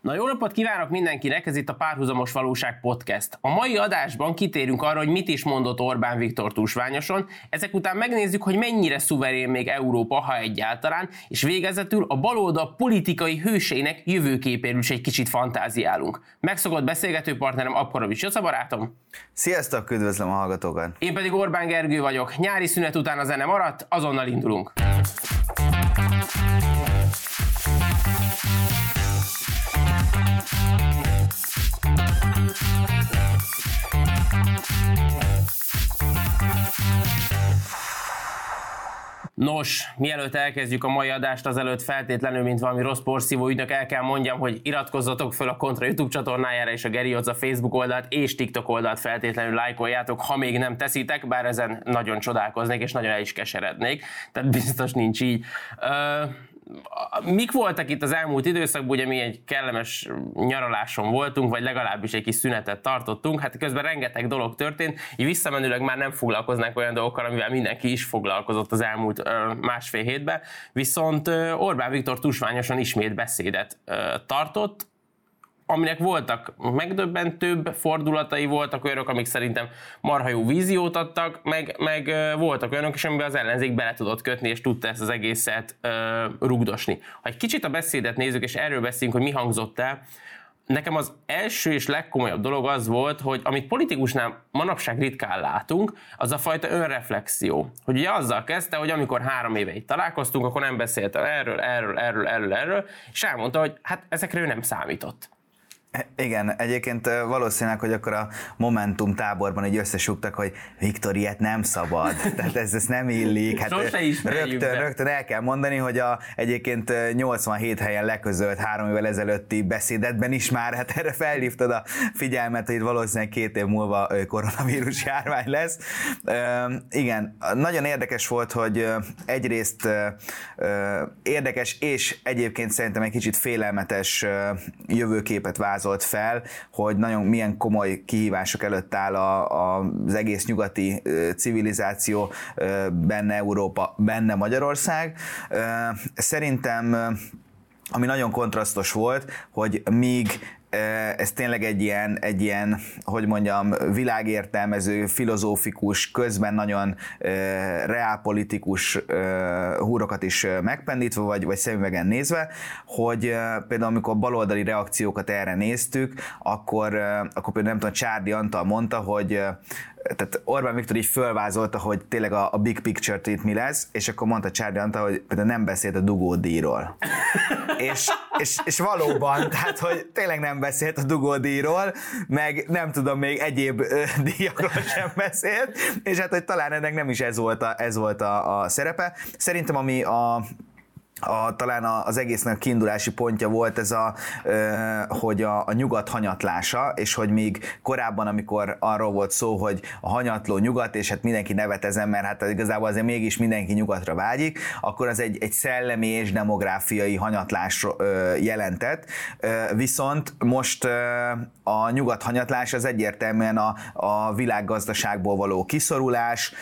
Na jó napot kívánok mindenkinek, ez itt a Párhuzamos Valóság Podcast. A mai adásban kitérünk arra, hogy mit is mondott Orbán Viktor túlsványoson, ezek után megnézzük, hogy mennyire szuverén még Európa, ha egyáltalán, és végezetül a baloldal politikai hőseinek jövőképéről is egy kicsit fantáziálunk. Megszokott beszélgető partnerem Apkorovics Joca barátom. Sziasztok, üdvözlöm a hallgatókat! Én pedig Orbán Gergő vagyok. Nyári szünet után a zene maradt, azonnal indulunk. Nos, mielőtt elkezdjük a mai adást, azelőtt feltétlenül, mint valami rossz porszívó ügynök, el kell mondjam, hogy iratkozzatok fel a Kontra YouTube csatornájára és a Geri a Facebook oldalt és TikTok oldalt feltétlenül lájkoljátok, ha még nem teszitek, bár ezen nagyon csodálkoznék és nagyon el is keserednék, tehát biztos nincs így. Uh, mik voltak itt az elmúlt időszakban, ugye mi egy kellemes nyaraláson voltunk, vagy legalábbis egy kis szünetet tartottunk, hát közben rengeteg dolog történt, így visszamenőleg már nem foglalkoznánk olyan dolgokkal, amivel mindenki is foglalkozott az elmúlt másfél hétben, viszont Orbán Viktor tusványosan ismét beszédet tartott, aminek voltak megdöbbentőbb fordulatai, voltak olyanok, amik szerintem marha jó víziót adtak, meg, meg voltak olyanok is, amiben az ellenzék bele tudott kötni, és tudta ezt az egészet uh, rugdosni. Ha egy kicsit a beszédet nézzük, és erről beszélünk, hogy mi hangzott el, nekem az első és legkomolyabb dolog az volt, hogy amit politikusnál manapság ritkán látunk, az a fajta önreflexió. Hogy ugye azzal kezdte, hogy amikor három éve itt találkoztunk, akkor nem beszélt erről, erről, erről, erről, erről, és elmondta, hogy hát ezekre ő nem számított. Igen, egyébként valószínűleg, hogy akkor a Momentum táborban így összesugtak, hogy Viktor, ilyet nem szabad, tehát ez, ez nem illik. Hát rögtön, rögtön el kell mondani, hogy a egyébként 87 helyen leközölt három évvel ezelőtti beszédetben is már, hát erre felhívtad a figyelmet, hogy valószínűleg két év múlva koronavírus járvány lesz. Igen, nagyon érdekes volt, hogy egyrészt érdekes és egyébként szerintem egy kicsit félelmetes jövőképet váz vázolt fel, hogy nagyon milyen komoly kihívások előtt áll a, a, az egész nyugati civilizáció, benne Európa, benne Magyarország. Szerintem ami nagyon kontrasztos volt, hogy míg ez tényleg egy ilyen, egy ilyen, hogy mondjam, világértelmező, filozófikus, közben nagyon reálpolitikus húrokat is megpendítve, vagy, vagy szemüvegen nézve, hogy például amikor baloldali reakciókat erre néztük, akkor, akkor például nem tudom, Csárdi Antal mondta, hogy tehát Orbán Viktor így fölvázolta, hogy tényleg a, a big picture itt mi lesz, és akkor mondta Csárdi Antal, hogy például nem beszélt a dugódíjról. és, és, és valóban, tehát hogy tényleg nem beszélt a dugódíjról, meg nem tudom, még egyéb ö, díjakról sem beszélt, és hát hogy talán ennek nem is ez volt a, ez volt a, a szerepe. Szerintem ami a a, talán az egésznek a kiindulási pontja volt ez a, hogy a, a nyugat hanyatlása, és hogy még korábban, amikor arról volt szó, hogy a hanyatló nyugat, és hát mindenki nevet ezen, mert hát igazából azért mégis mindenki nyugatra vágyik, akkor az egy, egy szellemi és demográfiai hanyatlás jelentett. Viszont most a nyugat hanyatlás az egyértelműen a, a világgazdaságból való kiszorulás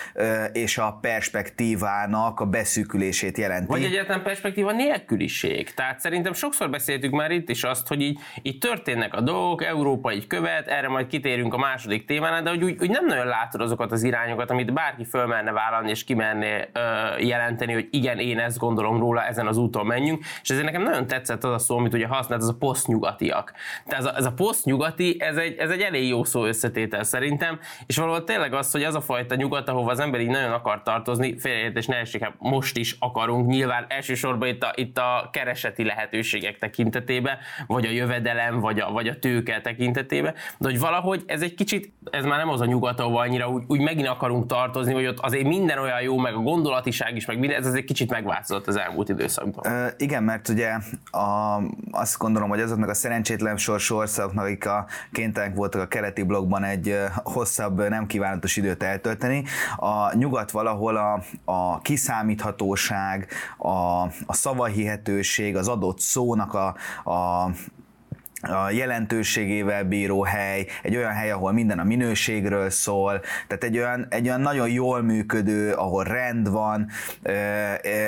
és a perspektívának a beszűkülését jelenti. Vagy egyáltalán perspektíva nélküliség. Tehát szerintem sokszor beszéltük már itt is azt, hogy így, így történnek a dolgok, Európa így követ, erre majd kitérünk a második témánál, de hogy úgy, úgy nem nagyon látod azokat az irányokat, amit bárki fölmerne vállalni és kimerné ö, jelenteni, hogy igen, én ezt gondolom róla, ezen az úton menjünk. És ezért nekem nagyon tetszett az a szó, amit ugye használt, az a posztnyugatiak. Tehát ez a, ez a posztnyugati, ez egy, ez egy elég jó szó összetétel szerintem, és valahol tényleg az, hogy az a fajta nyugat, ahova az ember így nagyon akar tartozni, félreértés ne hát most is akarunk, nyilván elsősorban elsősorban itt a, itt a kereseti lehetőségek tekintetében, vagy a jövedelem, vagy a, vagy a tőke tekintetében, de hogy valahogy ez egy kicsit, ez már nem az a nyugat, ahol annyira úgy, úgy megint akarunk tartozni, hogy ott azért minden olyan jó, meg a gondolatiság is, meg minden, ez egy kicsit megváltozott az elmúlt időszakban. Ö, igen, mert ugye a, azt gondolom, hogy azoknak a szerencsétlen sorsú országoknak, akik a kénytelenek voltak a keleti blogban egy hosszabb, nem kívánatos időt eltölteni, a nyugat valahol a, a kiszámíthatóság, a, a szavahihetőség, az adott szónak a, a a jelentőségével bíró hely, egy olyan hely, ahol minden a minőségről szól, tehát egy olyan, egy olyan nagyon jól működő, ahol rend van,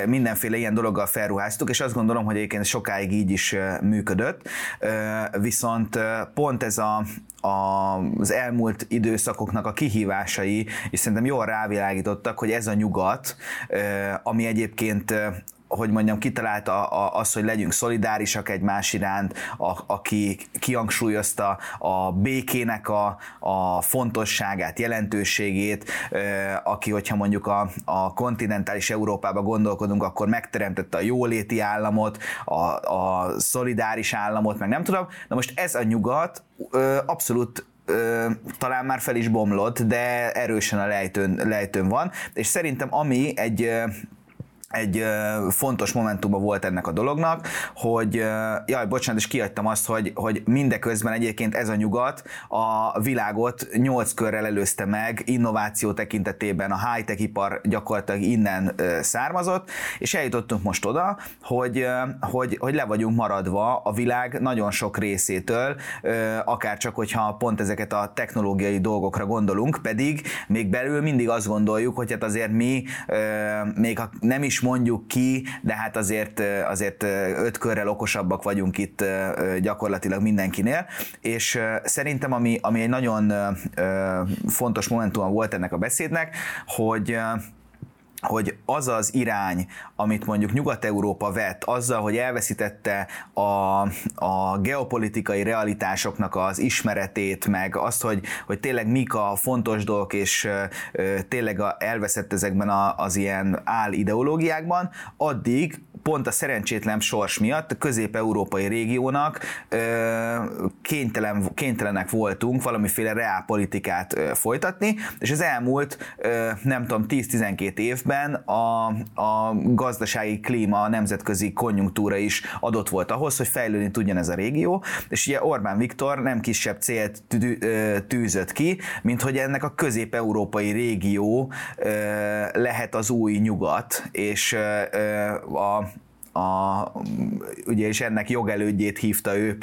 mindenféle ilyen dologgal felruháztuk, és azt gondolom, hogy egyébként sokáig így is működött, viszont pont ez a, az elmúlt időszakoknak a kihívásai, és szerintem jól rávilágítottak, hogy ez a nyugat, ami egyébként hogy mondjam, kitalálta az, hogy legyünk szolidárisak egymás iránt, a, aki kihangsúlyozta a békének a, a fontosságát, jelentőségét, aki, hogyha mondjuk a, a kontinentális Európába gondolkodunk, akkor megteremtette a jóléti államot, a, a szolidáris államot, meg nem tudom. Na most ez a nyugat abszolút talán már fel is bomlott, de erősen a lejtőn, lejtőn van, és szerintem ami egy egy fontos momentuma volt ennek a dolognak, hogy, jaj, bocsánat, és kiadtam azt, hogy, hogy mindeközben egyébként ez a nyugat a világot nyolc körrel előzte meg, innováció tekintetében. A high-tech ipar gyakorlatilag innen származott, és eljutottunk most oda, hogy, hogy, hogy le vagyunk maradva a világ nagyon sok részétől, akár csak, hogyha pont ezeket a technológiai dolgokra gondolunk, pedig még belül mindig azt gondoljuk, hogy hát azért mi, még ha nem is mondjuk ki, de hát azért, azért öt körrel okosabbak vagyunk itt gyakorlatilag mindenkinél, és szerintem ami, ami egy nagyon fontos momentuma volt ennek a beszédnek, hogy hogy az az irány, amit mondjuk Nyugat-Európa vett, azzal, hogy elveszítette a, a geopolitikai realitásoknak az ismeretét, meg azt, hogy, hogy tényleg mik a fontos dolgok, és ö, tényleg a, elveszett ezekben a, az ilyen áll-ideológiákban, addig pont a szerencsétlen sors miatt a közép-európai régiónak kénytelen, kénytelenek voltunk valamiféle reálpolitikát folytatni, és az elmúlt, nem tudom, 10-12 évben a, a gazdasági klíma, a nemzetközi konjunktúra is adott volt ahhoz, hogy fejlődni tudjon ez a régió, és ugye Orbán Viktor nem kisebb célt tűzött ki, mint hogy ennek a közép-európai régió lehet az új nyugat, és a a, ugye és ennek jogelődjét hívta ő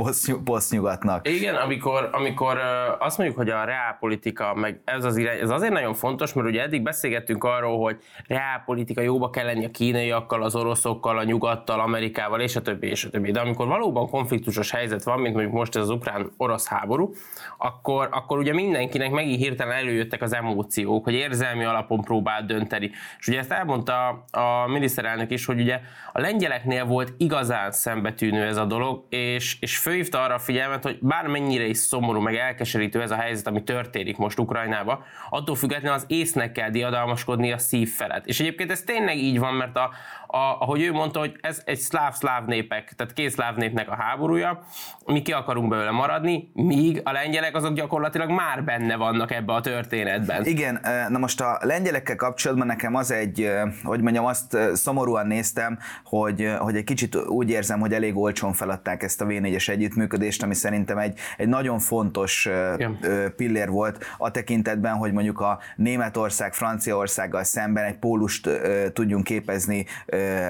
posztnyugatnak. Igen, amikor, amikor azt mondjuk, hogy a reálpolitika, meg ez az irány, ez azért nagyon fontos, mert ugye eddig beszélgettünk arról, hogy reálpolitika jóba kell lenni a kínaiakkal, az oroszokkal, a nyugattal, Amerikával, és a többi, és a többi. De amikor valóban konfliktusos helyzet van, mint mondjuk most ez az ukrán-orosz háború, akkor, akkor ugye mindenkinek megint hirtelen előjöttek az emóciók, hogy érzelmi alapon próbál dönteni. És ugye ezt elmondta a miniszterelnök is, hogy ugye a lengyelek lengyeleknél volt igazán szembetűnő ez a dolog, és, és főhívta arra a figyelmet, hogy bármennyire is szomorú, meg elkeserítő ez a helyzet, ami történik most Ukrajnába, attól függetlenül az észnek kell diadalmaskodni a szív felett. És egyébként ez tényleg így van, mert a, a, ahogy ő mondta, hogy ez egy szláv-szláv népek, tehát két szláv népnek a háborúja, mi ki akarunk belőle maradni, míg a lengyelek azok gyakorlatilag már benne vannak ebbe a történetben. Igen, na most a lengyelekkel kapcsolatban nekem az egy, hogy mondjam, azt szomorúan néztem, hogy, hogy egy kicsit úgy érzem, hogy elég olcsón feladták ezt a V4-es együttműködést, ami szerintem egy, egy nagyon fontos Igen. pillér volt a tekintetben, hogy mondjuk a Németország, Franciaországgal szemben egy pólust tudjunk képezni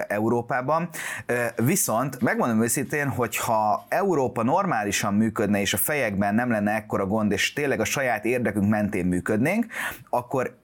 Európában. Viszont megmondom őszintén, hogy ha Európa normálisan működne, és a fejekben nem lenne ekkora gond, és tényleg a saját érdekünk mentén működnénk, akkor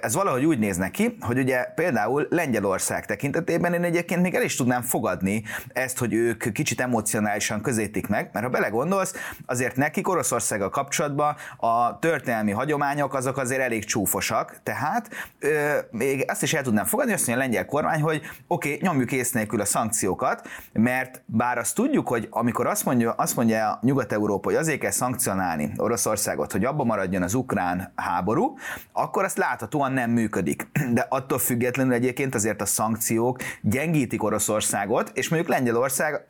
ez valahogy úgy néz neki, hogy ugye például Lengyelország tekintetében én egyébként még el is tudnám fogadni ezt, hogy ők kicsit emocionálisan közétik meg, mert ha belegondolsz, azért nekik Oroszországgal kapcsolatban a történelmi hagyományok azok azért elég csúfosak, tehát ö, még azt is el tudnám fogadni, azt mondja a lengyel kormány, hogy oké, okay, nyomjuk ész nélkül a szankciókat, mert bár azt tudjuk, hogy amikor azt mondja, azt mondja a Nyugat-Európa, hogy azért kell szankcionálni Oroszországot, hogy abba maradjon az ukrán háború, akkor azt lát láthatóan nem működik. De attól függetlenül egyébként azért a szankciók gyengítik Oroszországot, és mondjuk Lengyelország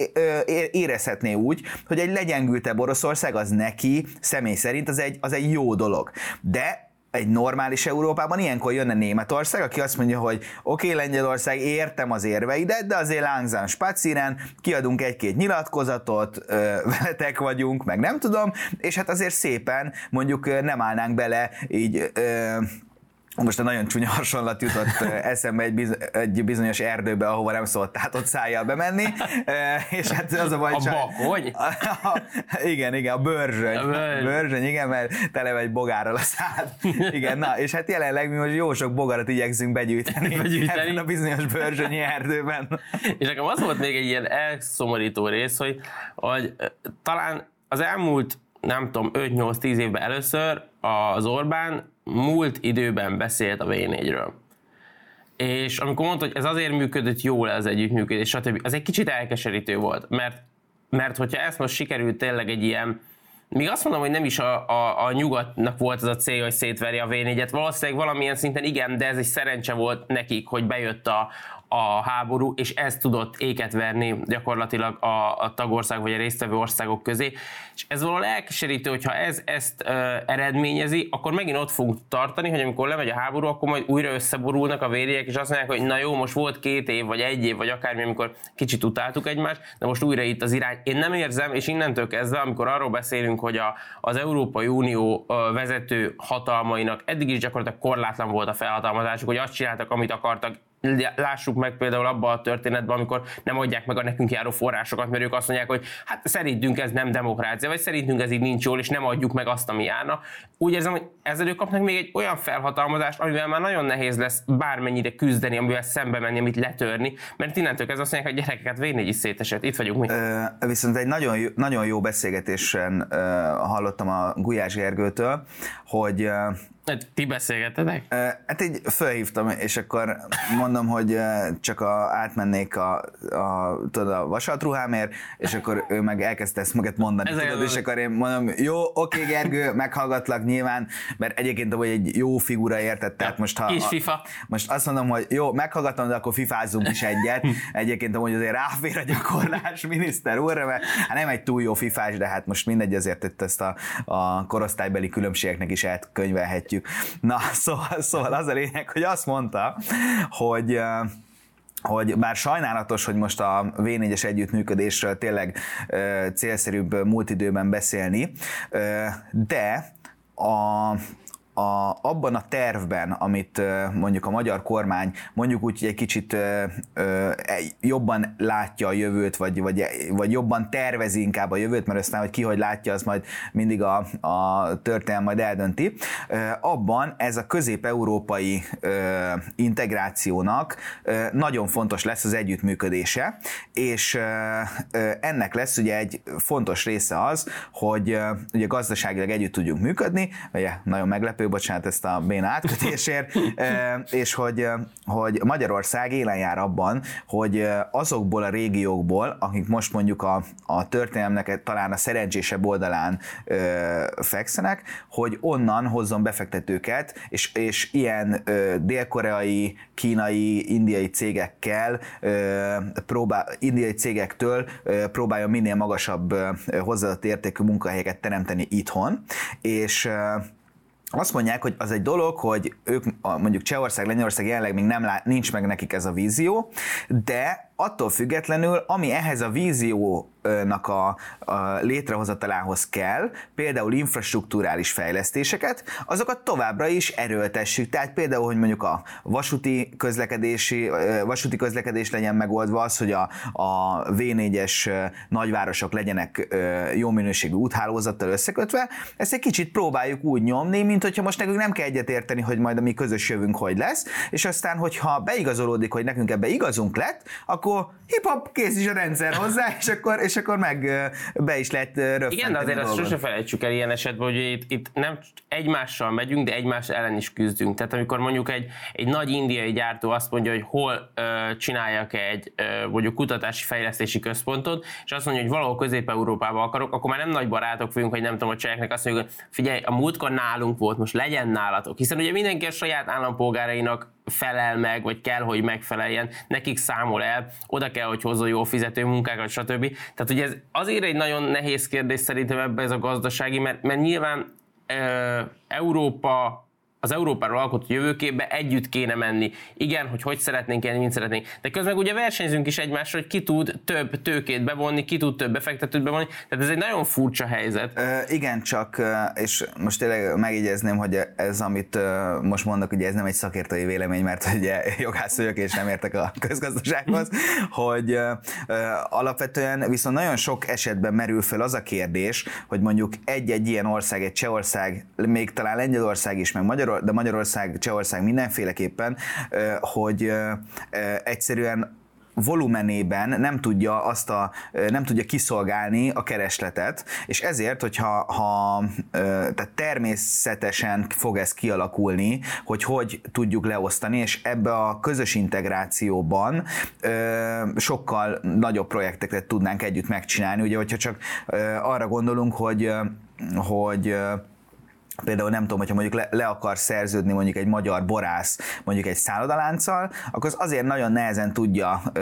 érezhetné úgy, hogy egy legyengültebb Oroszország az neki személy szerint az egy, az egy jó dolog. De egy normális Európában ilyenkor jönne Németország, aki azt mondja, hogy oké, okay, Lengyelország, értem az érveidet, de azért lánzán spacíren, kiadunk egy-két nyilatkozatot, veletek vagyunk, meg nem tudom, és hát azért szépen mondjuk nem állnánk bele így ö, most egy nagyon csúnya hasonlat jutott eszembe egy, biz, egy bizonyos erdőbe, ahova nem szólt tehát ott szájjal bemenni, és hát az a baj, A bakony? igen, igen, a bőrzsöny. A bőrzsöny, igen, mert tele egy bogárral a szád. Igen, na, és hát jelenleg mi most jó sok bogarat igyekszünk begyűjteni, begyűjteni. ebben a bizonyos bőrzsönyi erdőben. És nekem az volt még egy ilyen elszomorító rész, hogy, hogy talán az elmúlt nem tudom, 5-8-10 évben először az Orbán múlt időben beszélt a V4-ről. És amikor mondta, hogy ez azért működött jól ez együttműködés, stb. az egy kicsit elkeserítő volt, mert, mert hogyha ezt most sikerült tényleg egy ilyen, még azt mondom, hogy nem is a, a, a nyugatnak volt az a cél, hogy szétveri a v valószínűleg valamilyen szinten igen, de ez egy szerencse volt nekik, hogy bejött a, a háború, és ez tudott éket verni gyakorlatilag a, a tagország vagy a résztvevő országok közé. És ez valahol elkeserítő, hogyha ez ezt ö, eredményezi, akkor megint ott fogunk tartani, hogy amikor lemegy a háború, akkor majd újra összeborulnak a vériek, és azt mondják, hogy na jó, most volt két év, vagy egy év, vagy akármi, amikor kicsit utáltuk egymást, de most újra itt az irány. Én nem érzem, és innentől kezdve, amikor arról beszélünk, hogy a, az Európai Unió vezető hatalmainak eddig is gyakorlatilag korlátlan volt a felhatalmazásuk, hogy azt csináltak, amit akartak, lássuk meg például abban a történetben, amikor nem adják meg a nekünk járó forrásokat, mert ők azt mondják, hogy hát szerintünk ez nem demokrácia, vagy szerintünk ez így nincs jól, és nem adjuk meg azt, ami járna. Úgy érzem, hogy ezzel ők kapnak még egy olyan felhatalmazást, amivel már nagyon nehéz lesz bármennyire küzdeni, amivel szembe menni, amit letörni, mert innentől ez azt mondják, hogy gyerekeket védni is szétesett. Itt vagyunk mi. Ö, viszont egy nagyon jó, nagyon jó beszélgetésen ö, hallottam a Gulyás Gergőtől, hogy Hát ti beszélgetetek? Hát így felhívtam, és akkor mondom, hogy csak a, átmennék a, a, tudod, a vasatruhámért, és akkor ő meg elkezdte ezt magat mondani, Ez tudod, és akkor én mondom, jó, oké Gergő, meghallgatlak nyilván, mert egyébként hogy egy jó figura érted, tehát most ha... És FIFA. Most azt mondom, hogy jó, meghallgatom, de akkor fifázzunk is egyet. Egyébként hogy azért ráfér a gyakorlás miniszter úrra, mert hát nem egy túl jó fifás, de hát most mindegy, azért itt ezt a, a korosztálybeli különbségeknek is elkönyvelhetjük értjük. Na, szóval, szóval az a lényeg, hogy azt mondta, hogy hogy bár sajnálatos, hogy most a V4-es együttműködésről tényleg célszerűbb múlt időben beszélni, de a, a, abban a tervben, amit mondjuk a magyar kormány mondjuk úgy, egy kicsit jobban látja a jövőt, vagy, vagy, vagy jobban tervezi inkább a jövőt, mert aztán, hogy ki hogy látja, az majd mindig a, a történelem majd eldönti. Abban ez a közép-európai integrációnak nagyon fontos lesz az együttműködése, és ennek lesz ugye egy fontos része az, hogy ugye gazdaságilag együtt tudjunk működni, ugye nagyon meglepő, bocsánat ezt a béna átkötésért, és hogy, hogy Magyarország élen jár abban, hogy azokból a régiókból, akik most mondjuk a, a történelmnek talán a szerencsésebb oldalán ö, fekszenek, hogy onnan hozzon befektetőket, és, és ilyen ö, dél-koreai, kínai, indiai cégekkel, ö, próbál, indiai cégektől ö, próbálja minél magasabb ö, hozzáadott értékű munkahelyeket teremteni itthon, és ö, azt mondják, hogy az egy dolog, hogy ők mondjuk Csehország, Lengyelország jelenleg még nem lát, nincs meg nekik ez a vízió, de attól függetlenül, ami ehhez a víziónak a, a létrehozatalához kell, például infrastruktúrális fejlesztéseket, azokat továbbra is erőltessük. Tehát például, hogy mondjuk a vasúti közlekedési, vasúti közlekedés legyen megoldva, az, hogy a, a V4-es nagyvárosok legyenek jó minőségű úthálózattal összekötve, ezt egy kicsit próbáljuk úgy nyomni, mint hogyha most nekünk nem kell egyetérteni, hogy majd a mi közös jövünk hogy lesz, és aztán, hogyha beigazolódik, hogy nekünk ebbe igazunk lett, akkor akkor hip-hop, kész is a rendszer hozzá, és akkor, és akkor meg be is lehet rögtön. Igen, de azért azt sose felejtsük el ilyen esetben, hogy itt, itt nem egymással megyünk, de egymás ellen is küzdünk. Tehát amikor mondjuk egy, egy nagy indiai gyártó azt mondja, hogy hol ö, csináljak egy ö, mondjuk kutatási fejlesztési központot, és azt mondja, hogy valahol Közép-Európába akarok, akkor már nem nagy barátok vagyunk, hogy nem tudom, a cseheknek azt mondjuk, hogy figyelj, a múltkor nálunk volt, most legyen nálatok. Hiszen ugye mindenki a saját állampolgárainak felel meg, vagy kell, hogy megfeleljen, nekik számol el, oda kell, hogy hozzon jó fizető munkákat, stb. Tehát ugye ez azért egy nagyon nehéz kérdés szerintem ebbe ez a gazdasági, mert, mert nyilván Európa az Európáról alkotott jövőképbe együtt kéne menni. Igen, hogy hogy szeretnénk élni, mint szeretnénk. De közben ugye versenyzünk is egymásra, hogy ki tud több tőkét bevonni, ki tud több befektetőt bevonni. Tehát ez egy nagyon furcsa helyzet. Ö, igen, csak, és most tényleg megjegyezném, hogy ez, amit most mondok, ugye ez nem egy szakértői vélemény, mert ugye jogász vagyok, és nem értek a közgazdasághoz, hogy alapvetően viszont nagyon sok esetben merül fel az a kérdés, hogy mondjuk egy-egy ilyen ország, egy Csehország, még talán Lengyelország is, meg Magyarország, de Magyarország, Csehország mindenféleképpen, hogy egyszerűen volumenében nem tudja azt a, nem tudja kiszolgálni a keresletet, és ezért, hogyha ha, tehát természetesen fog ez kialakulni, hogy hogy tudjuk leosztani, és ebbe a közös integrációban sokkal nagyobb projekteket tudnánk együtt megcsinálni, ugye, hogyha csak arra gondolunk, hogy hogy például nem tudom, hogyha mondjuk le, le akar szerződni mondjuk egy magyar borász mondjuk egy szállodalánccal, akkor az azért nagyon nehezen tudja ö,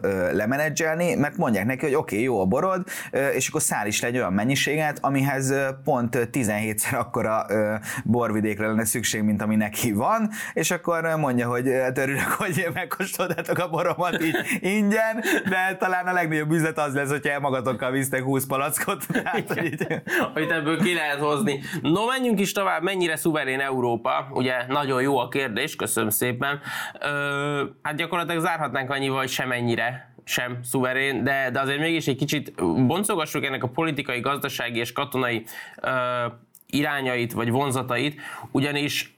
ö, lemenedzselni, mert mondják neki, hogy oké, okay, jó a borod, ö, és akkor száll is le egy olyan mennyiséget, amihez pont 17-szer akkora ö, borvidékre lenne szükség, mint ami neki van, és akkor mondja, hogy hát örülök, hogy megkóstoltátok a boromat így ingyen, de talán a legnagyobb üzlet az lesz, hogyha magatokkal visztek 20 palackot. Tehát, hogy, így... hogy ebből ki lehet hozni. No, menjünk menjünk is tovább, mennyire szuverén Európa? Ugye nagyon jó a kérdés, köszönöm szépen. Ö, hát gyakorlatilag zárhatnánk annyival, hogy semennyire sem szuverén, de, de azért mégis egy kicsit boncogassuk ennek a politikai, gazdasági és katonai ö, irányait vagy vonzatait, ugyanis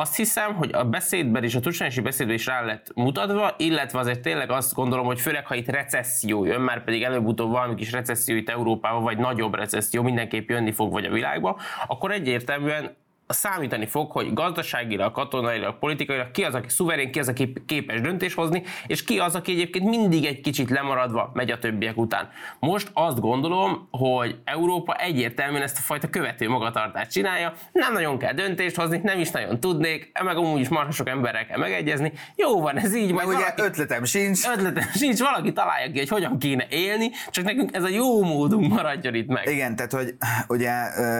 azt hiszem, hogy a beszédben és a tudományosi beszédben is rá lett mutatva, illetve azért tényleg azt gondolom, hogy főleg ha itt recesszió jön, már pedig előbb-utóbb valami kis recesszió itt Európában, vagy nagyobb recesszió mindenképp jönni fog, vagy a világba, akkor egyértelműen számítani fog, hogy gazdaságilag, katonailag, politikailag ki az, aki szuverén, ki az, aki képes döntés hozni, és ki az, aki egyébként mindig egy kicsit lemaradva megy a többiek után. Most azt gondolom, hogy Európa egyértelműen ezt a fajta követő magatartást csinálja, nem nagyon kell döntést hozni, nem is nagyon tudnék, meg amúgy is marha sok emberrel kell megegyezni. Jó van, ez így. Meg ugye valaki, ötletem sincs. Ötletem sincs, valaki találja ki, hogy hogyan kéne élni, csak nekünk ez a jó módunk maradjon itt meg. Igen, tehát hogy ugye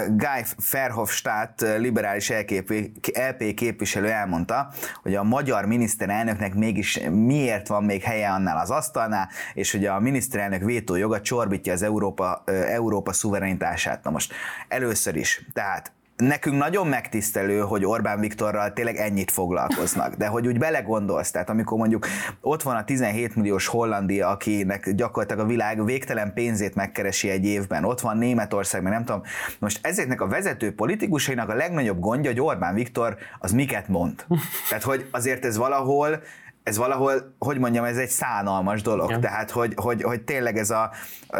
Guy Verhofstadt liberális LP képviselő elmondta, hogy a magyar miniszterelnöknek mégis miért van még helye annál az asztalnál, és hogy a miniszterelnök vétójoga csorbítja az Európa, Európa szuverenitását. Na most először is, tehát nekünk nagyon megtisztelő, hogy Orbán Viktorral tényleg ennyit foglalkoznak, de hogy úgy belegondolsz, tehát amikor mondjuk ott van a 17 milliós Hollandia, akinek gyakorlatilag a világ végtelen pénzét megkeresi egy évben, ott van Németország, meg nem tudom, most ezeknek a vezető politikusainak a legnagyobb gondja, hogy Orbán Viktor az miket mond. Tehát, hogy azért ez valahol ez valahol, hogy mondjam, ez egy szánalmas dolog. Ja. Tehát, hogy, hogy, hogy tényleg ez a, ö,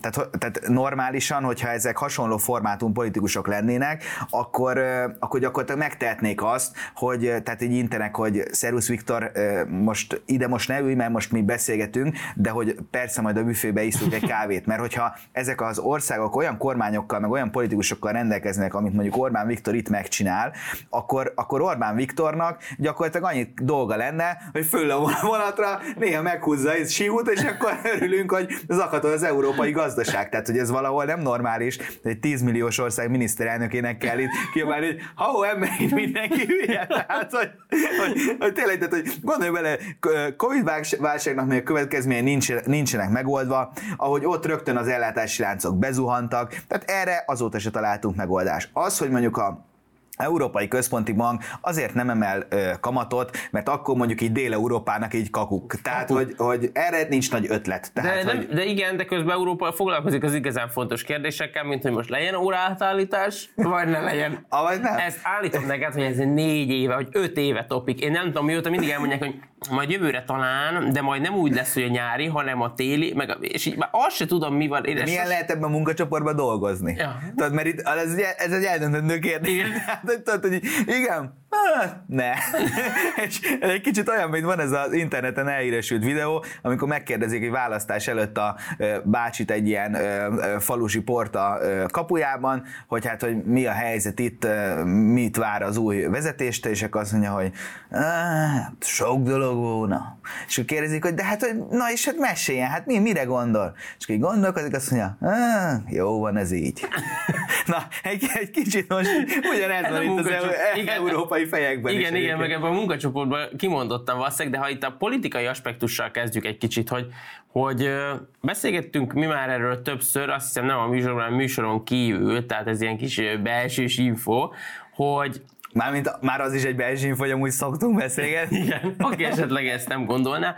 tehát, tehát normálisan, hogyha ezek hasonló formátum politikusok lennének, akkor, ö, akkor gyakorlatilag megtehetnék azt, hogy tehát így intenek, hogy Szerusz Viktor, ö, most ide most ne ülj, mert most mi beszélgetünk, de hogy persze majd a büfébe iszunk egy kávét, mert hogyha ezek az országok olyan kormányokkal, meg olyan politikusokkal rendelkeznek, amit mondjuk Orbán Viktor itt megcsinál, akkor, akkor Orbán Viktornak gyakorlatilag annyi dolga lenne, hogy föl a vonatra, néha meghúzza egy siút, és akkor örülünk, hogy zakatol az európai gazdaság. Tehát, hogy ez valahol nem normális, egy 10 milliós ország miniszterelnökének kell itt kiabálni, hogy ha ember, itt mindenki hülye. Tehát, hogy, hogy, hogy tényleg, tehát, hogy gondolj bele, Covid válságnak még a következményei nincs, nincsenek megoldva, ahogy ott rögtön az ellátási láncok bezuhantak, tehát erre azóta se találtunk megoldást. Az, hogy mondjuk a Európai Központi Bank azért nem emel ö, kamatot, mert akkor mondjuk így Dél-Európának így kakuk. Tehát, kakuk. Hogy, hogy erre nincs nagy ötlet. Tehát, de, hogy... de igen, de közben Európa foglalkozik az igazán fontos kérdésekkel, mint hogy most legyen óraátállítás, vagy ne legyen. Ah, vagy nem. Ezt állítom neked, hogy ez négy éve, vagy öt éve topik. Én nem tudom, mióta mindig elmondják, hogy majd jövőre talán, de majd nem úgy lesz, hogy a nyári, hanem a téli, meg, és így már azt se tudom, mi van. Én milyen sos... lehet ebben a munkacsoportban dolgozni? Ja. Tehát, mert itt, ez, ez egy eldöntendő kérdés. Tehát, hogy igen, ne. és egy kicsit olyan, mint van ez az interneten elhíresült videó, amikor megkérdezik egy választás előtt a bácsit egy ilyen falusi porta kapujában, hogy hát, hogy mi a helyzet itt, mit vár az új vezetést, és akkor azt mondja, hogy sok dolog volna. És akkor kérdezik, hogy de hát, hogy na és hát meséljen, hát mi, mire gondol? És akkor gondolkozik, azt mondja, jó van ez így. Na, egy, egy kicsit most ugyanez van itt az igen, európai fejekben Igen, is igen, meg ebben a munkacsoportban kimondottam valószínűleg, de ha itt a politikai aspektussal kezdjük egy kicsit, hogy, hogy beszélgettünk mi már erről többször, azt hiszem nem a műsorban, a műsoron kívül, tehát ez ilyen kis belsős info, hogy Mármint már az is egy belső hogy amúgy szoktunk beszélgetni. Igen, aki esetleg ezt nem gondolná,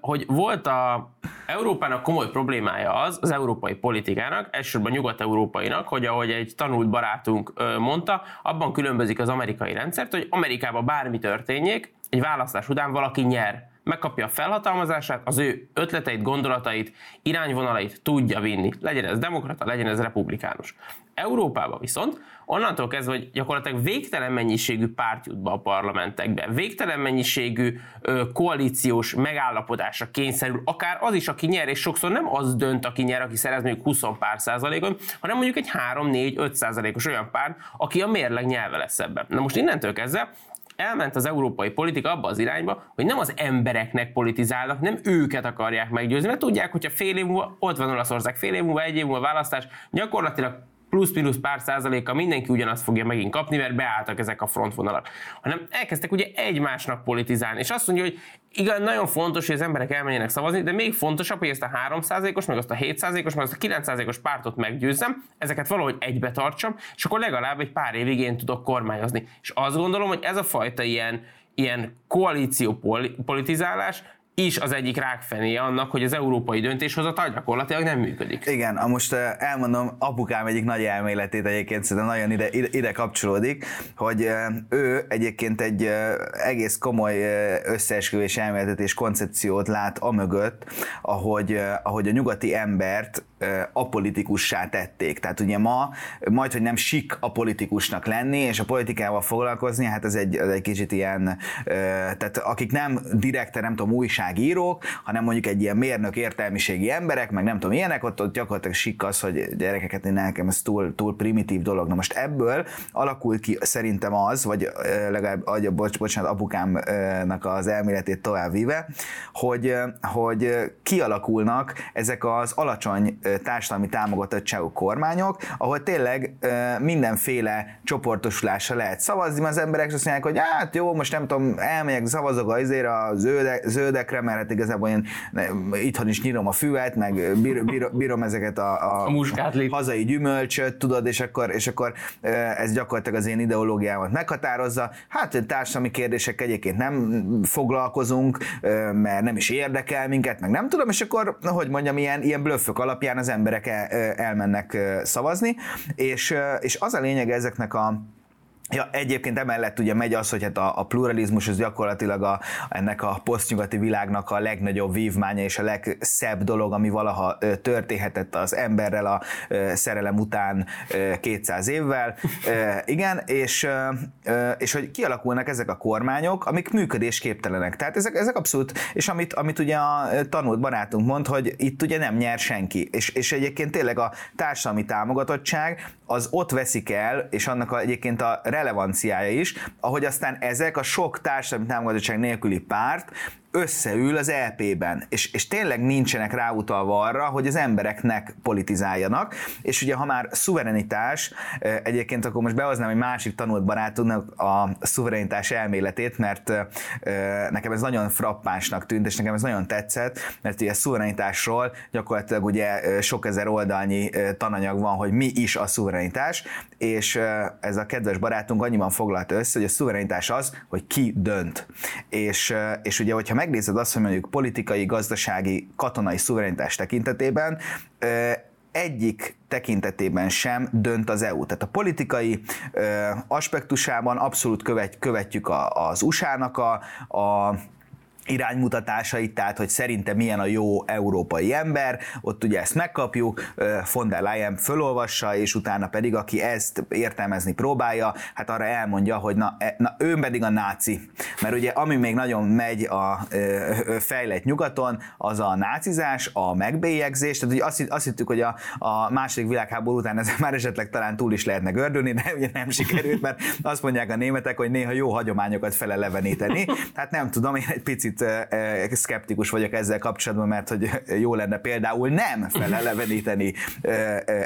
hogy volt a Európának komoly problémája az, az európai politikának, elsősorban nyugat-európainak, hogy ahogy egy tanult barátunk mondta, abban különbözik az amerikai rendszert, hogy Amerikában bármi történjék, egy választás után valaki nyer megkapja a felhatalmazását, az ő ötleteit, gondolatait, irányvonalait tudja vinni. Legyen ez demokrata, legyen ez republikánus. Európában viszont onnantól kezdve, hogy gyakorlatilag végtelen mennyiségű párt jut be a parlamentekbe, végtelen mennyiségű ö, koalíciós megállapodásra kényszerül, akár az is, aki nyer, és sokszor nem az dönt, aki nyer, aki szerez mondjuk 20 pár százalékon, hanem mondjuk egy 3-4-5 százalékos olyan pár, aki a mérleg nyelve lesz ebben. Na most innentől kezdve elment az európai politika abba az irányba, hogy nem az embereknek politizálnak, nem őket akarják meggyőzni, mert tudják, hogyha fél év múlva, ott van Olaszország, fél év múlva, egy év múlva választás, gyakorlatilag plusz-minusz pár százaléka mindenki ugyanazt fogja megint kapni, mert beálltak ezek a frontvonalak. Hanem elkezdtek ugye egymásnak politizálni, és azt mondja, hogy igen, nagyon fontos, hogy az emberek elmenjenek szavazni, de még fontosabb, hogy ezt a 3%-os, meg azt a 7%-os, meg azt a 9%-os pártot meggyőzzem, ezeket valahogy egybe tartsam, és akkor legalább egy pár évig én tudok kormányozni. És azt gondolom, hogy ez a fajta ilyen, ilyen koalíció politizálás is az egyik rákfené annak, hogy az európai döntéshozatal gyakorlatilag nem működik. Igen, a most elmondom apukám egyik nagy elméletét egyébként szerintem nagyon ide, ide, ide kapcsolódik, hogy ő egyébként egy egész komoly összeesküvés elméletet és koncepciót lát amögött, ahogy, ahogy a nyugati embert apolitikussá tették. Tehát ugye ma majd, hogy nem sik a politikusnak lenni, és a politikával foglalkozni, hát ez egy, ez egy kicsit ilyen, tehát akik nem direkte, nem tudom, újságírók, hanem mondjuk egy ilyen mérnök értelmiségi emberek, meg nem tudom, ilyenek, ott, ott gyakorlatilag sik az, hogy gyerekeket én nekem ez túl, túl primitív dolog. Na most ebből alakult ki szerintem az, vagy legalább, bocs, bocsánat, apukámnak az elméletét továbbvíve, hogy, hogy kialakulnak ezek az alacsony társadalmi támogatottságú kormányok, ahol tényleg mindenféle csoportosulásra lehet szavazni, az emberek azt mondják, hogy hát jó, most nem tudom, elmegyek, szavazok azért a zöldek, zöldekre, mert hát igazából én itthon is nyírom a füvet, meg bír, bír, bírom ezeket a, a, a hazai gyümölcsöt, tudod, és akkor, és akkor ez gyakorlatilag az én ideológiámat meghatározza. Hát társadalmi kérdések egyébként nem foglalkozunk, mert nem is érdekel minket, meg nem tudom, és akkor, hogy mondjam, ilyen, ilyen blöffök alapján az emberek el, elmennek szavazni, és, és az a lényeg ezeknek a Ja, egyébként emellett ugye megy az, hogy hát a, a pluralizmus az gyakorlatilag a, ennek a posztnyugati világnak a legnagyobb vívmánya és a legszebb dolog, ami valaha történhetett az emberrel a szerelem után ö, 200 évvel. Igen, és, és hogy kialakulnak ezek a kormányok, amik működésképtelenek. Tehát ezek, ezek abszolút, és amit, amit ugye a tanult barátunk mond, hogy itt ugye nem nyer senki. És, és egyébként tényleg a társadalmi támogatottság az ott veszik el, és annak a, egyébként a relevanciája is, ahogy aztán ezek a sok társadalmi támogatottság nélküli párt összeül az LP-ben, és, és tényleg nincsenek ráutalva arra, hogy az embereknek politizáljanak, és ugye ha már szuverenitás, egyébként akkor most behoznám egy másik tanult barátunknak a szuverenitás elméletét, mert nekem ez nagyon frappánsnak tűnt, és nekem ez nagyon tetszett, mert ugye szuverenitásról gyakorlatilag ugye sok ezer oldalnyi tananyag van, hogy mi is a szuverenitás, és ez a kedves barátunk annyiban foglalta össze, hogy a szuverenitás az, hogy ki dönt. És, és ugye, hogyha megnézed azt, hogy mondjuk politikai, gazdasági, katonai szuverenitás tekintetében, egyik tekintetében sem dönt az EU. Tehát a politikai ö, aspektusában abszolút követ, követjük a, az USA-nak a, a iránymutatásait, tehát hogy szerinte milyen a jó európai ember, ott ugye ezt megkapjuk, von der Leyen fölolvassa, és utána pedig aki ezt értelmezni próbálja, hát arra elmondja, hogy na, e, na ő pedig a náci. Mert ugye ami még nagyon megy a fejlett nyugaton, az a nácizás, a megbélyegzés, tehát ugye azt, azt hittük, hogy a, a második világháború után ez már esetleg talán túl is lehetne gördülni, de ugye nem sikerült, mert azt mondják a németek, hogy néha jó hagyományokat fele leveníteni. Tehát nem tudom, én egy picit picit szkeptikus vagyok ezzel kapcsolatban, mert hogy jó lenne például nem feleleveníteni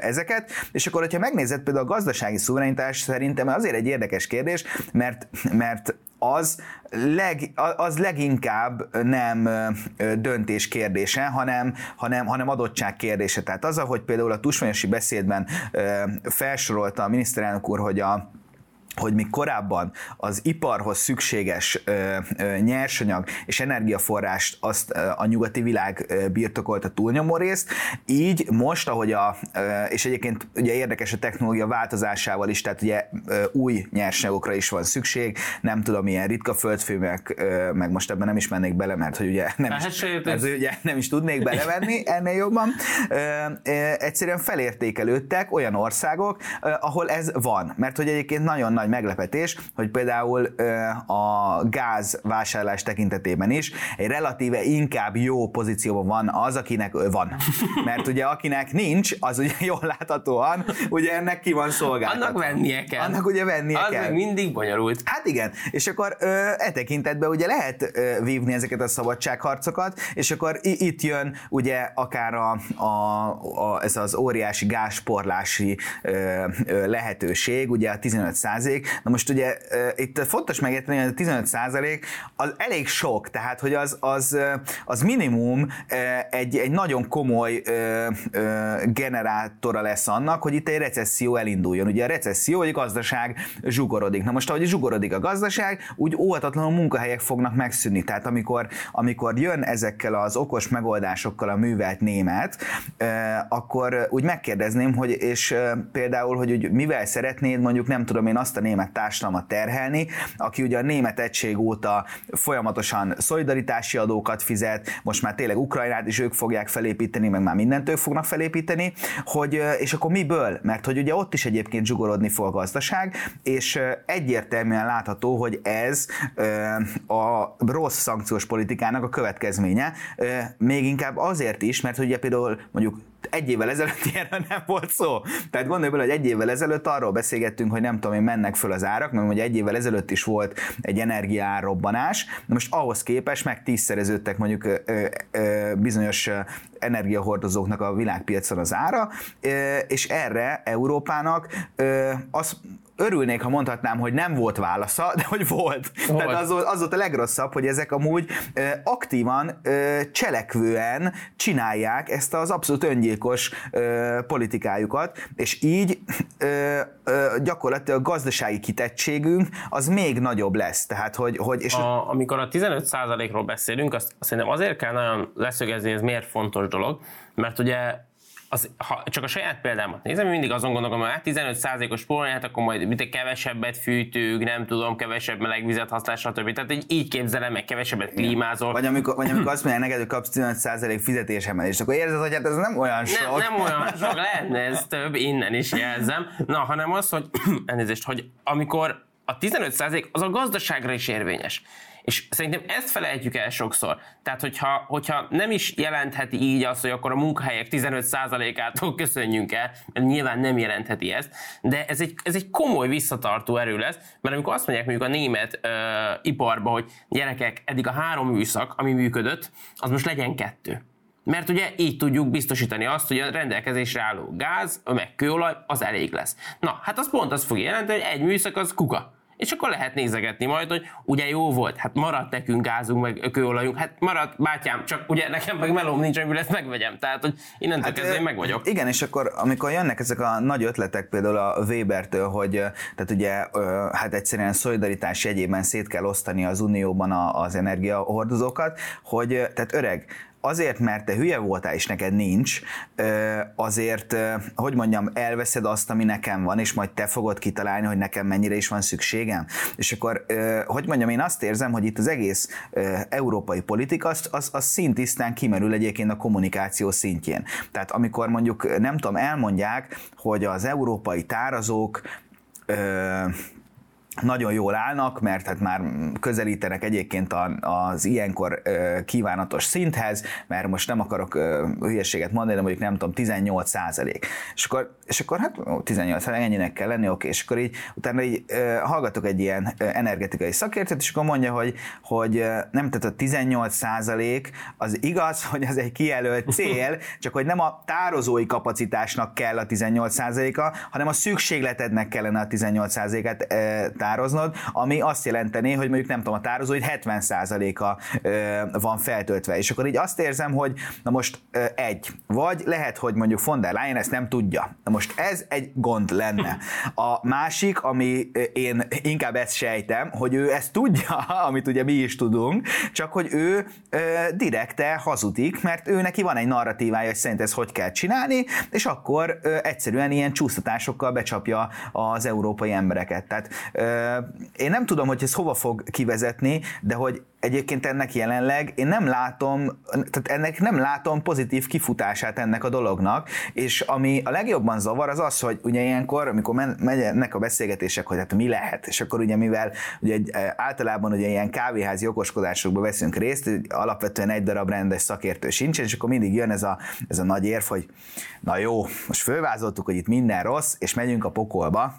ezeket. És akkor, hogyha megnézed például a gazdasági szuverenitás, szerintem azért egy érdekes kérdés, mert, mert az, leg, az leginkább nem döntés kérdése, hanem, hanem, hanem adottság kérdése. Tehát az, ahogy például a tusványosi beszédben felsorolta a miniszterelnök úr, hogy a hogy még korábban az iparhoz szükséges ö, ö, nyersanyag és energiaforrást azt ö, a nyugati világ ö, birtokolta túlnyomó részt, így most, ahogy a, ö, és egyébként ugye érdekes a technológia változásával is, tehát ugye ö, új nyersanyagokra is van szükség, nem tudom, milyen ritka földfémek, ö, meg most ebben nem is mennék bele, mert hogy ugye nem, hát is, ez, ugye nem is tudnék belevenni ennél jobban. Ö, ö, egyszerűen felértékelődtek olyan országok, ö, ahol ez van, mert hogy egyébként nagyon nagy nagy meglepetés, hogy például a gáz vásárlás tekintetében is egy relatíve inkább jó pozícióban van az, akinek van. Mert ugye akinek nincs, az ugye jól láthatóan, ugye ennek ki van szolgáltatva. Annak vennie kell. Annak ugye vennie az kell. Az mindig bonyolult. Hát igen, és akkor e tekintetben ugye lehet vívni ezeket a szabadságharcokat, és akkor itt jön ugye akár a, a, a, ez az óriási gázsporlási lehetőség, ugye a 15 százalék. Na most ugye itt fontos megérteni, hogy a 15 százalék az elég sok, tehát hogy az, az, az minimum egy, egy nagyon komoly generátora lesz annak, hogy itt egy recesszió elinduljon. Ugye a recesszió, hogy a gazdaság zsugorodik. Na most, ahogy zsugorodik a gazdaság, úgy óhatatlanul munkahelyek fognak megszűnni. Tehát amikor, amikor jön ezekkel az okos megoldásokkal a művelt német, akkor úgy megkérdezném, hogy és például, hogy úgy mivel szeretnéd mondjuk nem tudom én azt a német társadalmat terhelni, aki ugye a német egység óta folyamatosan szolidaritási adókat fizet, most már tényleg Ukrajnát is ők fogják felépíteni, meg már mindent ők fognak felépíteni, hogy, és akkor miből? Mert hogy ugye ott is egyébként zsugorodni fog a gazdaság, és egyértelműen látható, hogy ez a rossz szankciós politikának a következménye, még inkább azért is, mert ugye például mondjuk egy évvel ezelőtt ilyenről nem volt szó. Tehát gondolj bele, hogy egy évvel ezelőtt arról beszélgettünk, hogy nem tudom én, mennek föl az árak, mert hogy egy évvel ezelőtt is volt egy energiárobbanás, de most ahhoz képest meg tízszereződtek mondjuk ö, ö, bizonyos energiahordozóknak a világpiacon az ára, és erre Európának az örülnék, ha mondhatnám, hogy nem volt válasza, de hogy volt. volt. Tehát az, az volt a legrosszabb, hogy ezek amúgy ö, aktívan, ö, cselekvően csinálják ezt az abszolút öngyilkos ö, politikájukat, és így ö, ö, gyakorlatilag a gazdasági kitettségünk az még nagyobb lesz. Tehát, hogy, hogy és a, amikor a 15%-ról beszélünk, azt, azt szerintem azért kell nagyon leszögezni, ez miért fontos dolog, mert ugye az, ha csak a saját példámat nézem, mindig azon gondolom, hogy hát 15%-os spórolni, hát akkor majd mit kevesebbet fűtünk, nem tudom, kevesebb melegvizet használ, stb. Tehát így, így képzelem meg, kevesebbet klímázol. Vagy amikor, vagy amikor azt mondják neked, hogy kapsz 15% fizetésemelést, akkor érzed, hogy hát ez nem olyan sok. Nem, nem olyan sok, lehetne ez több, innen is jelzem. Na, hanem az, hogy elnézést, hogy amikor a 15% az a gazdaságra is érvényes. És szerintem ezt felejtjük el sokszor. Tehát, hogyha, hogyha nem is jelentheti így azt, hogy akkor a munkahelyek 15%-ától köszönjünk el, mert nyilván nem jelentheti ezt, de ez egy, ez egy komoly visszatartó erő lesz, mert amikor azt mondják mondjuk a német ö, iparba, hogy gyerekek, eddig a három műszak, ami működött, az most legyen kettő. Mert ugye így tudjuk biztosítani azt, hogy a rendelkezésre álló gáz, meg kőolaj, az elég lesz. Na, hát az pont azt fogja jelenteni, hogy egy műszak az kuka és akkor lehet nézegetni majd, hogy ugye jó volt, hát maradt nekünk gázunk, meg kőolajunk, hát maradt bátyám, csak ugye nekem meg melóm nincs, amiből ezt megvegyem, tehát hogy innentől hát, kezdve én meg vagyok. Igen, és akkor amikor jönnek ezek a nagy ötletek például a Webertől, hogy tehát ugye hát egyszerűen szolidaritás jegyében szét kell osztani az Unióban az energiahordozókat, hogy tehát öreg, azért, mert te hülye voltál, és neked nincs, azért, hogy mondjam, elveszed azt, ami nekem van, és majd te fogod kitalálni, hogy nekem mennyire is van szükségem. És akkor, hogy mondjam, én azt érzem, hogy itt az egész európai politika, az, az, az szintisztán kimerül egyébként a kommunikáció szintjén. Tehát amikor mondjuk, nem tudom, elmondják, hogy az európai tárazók nagyon jól állnak, mert hát már közelítenek egyébként az ilyenkor kívánatos szinthez, mert most nem akarok hülyeséget mondani, de mondjuk nem tudom, 18 százalék. És akkor, és akkor hát 18 százalék, ennyinek kell lenni, oké, és akkor így utána így hallgatok egy ilyen energetikai szakértőt, és akkor mondja, hogy, hogy nem, tehát a 18 százalék az igaz, hogy az egy kijelölt cél, csak hogy nem a tározói kapacitásnak kell a 18 százaléka, hanem a szükségletednek kellene a 18 százalékát tároznod, ami azt jelenteni, hogy mondjuk nem tudom, a tározóid 70%-a van feltöltve. És akkor így azt érzem, hogy na most egy, vagy lehet, hogy mondjuk von der Leyen ezt nem tudja. Na most ez egy gond lenne. A másik, ami én inkább ezt sejtem, hogy ő ezt tudja, amit ugye mi is tudunk, csak hogy ő direkte hazudik, mert ő neki van egy narratívája, hogy szerint ezt hogy kell csinálni, és akkor egyszerűen ilyen csúsztatásokkal becsapja az európai embereket. Tehát én nem tudom, hogy ez hova fog kivezetni, de hogy egyébként ennek jelenleg én nem látom, tehát ennek nem látom pozitív kifutását ennek a dolognak, és ami a legjobban zavar az az, hogy ugye ilyenkor, amikor mennek a beszélgetések, hogy hát mi lehet, és akkor ugye mivel ugye e, általában ugye ilyen kávéházi okoskodásokba veszünk részt, alapvetően egy darab rendes szakértő sincsen, és akkor mindig jön ez a, ez a nagy érv, hogy na jó, most fölvázoltuk, hogy itt minden rossz, és megyünk a pokolba,